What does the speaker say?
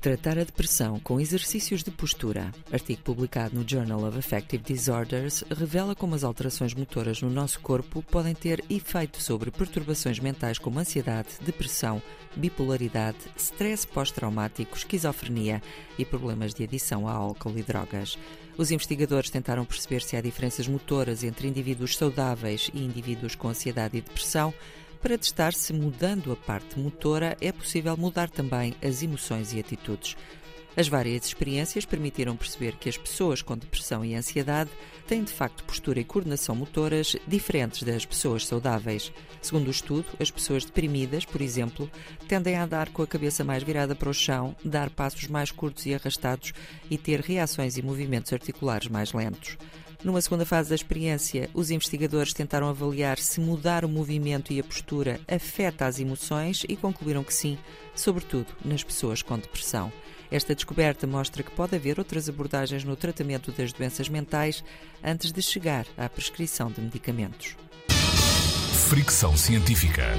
Tratar a depressão com exercícios de postura. Artigo publicado no Journal of Affective Disorders revela como as alterações motoras no nosso corpo podem ter efeito sobre perturbações mentais como ansiedade, depressão, bipolaridade, stress pós-traumático, esquizofrenia e problemas de adição a álcool e drogas. Os investigadores tentaram perceber se há diferenças motoras entre indivíduos saudáveis e indivíduos com ansiedade e depressão para testar se, mudando a parte motora, é possível mudar também as emoções e atitudes. As várias experiências permitiram perceber que as pessoas com depressão e ansiedade têm de facto postura e coordenação motoras diferentes das pessoas saudáveis. Segundo o estudo, as pessoas deprimidas, por exemplo, tendem a andar com a cabeça mais virada para o chão, dar passos mais curtos e arrastados e ter reações e movimentos articulares mais lentos. Numa segunda fase da experiência, os investigadores tentaram avaliar se mudar o movimento e a postura afeta as emoções e concluíram que sim, sobretudo nas pessoas com depressão. Esta descoberta mostra que pode haver outras abordagens no tratamento das doenças mentais antes de chegar à prescrição de medicamentos. Fricção científica.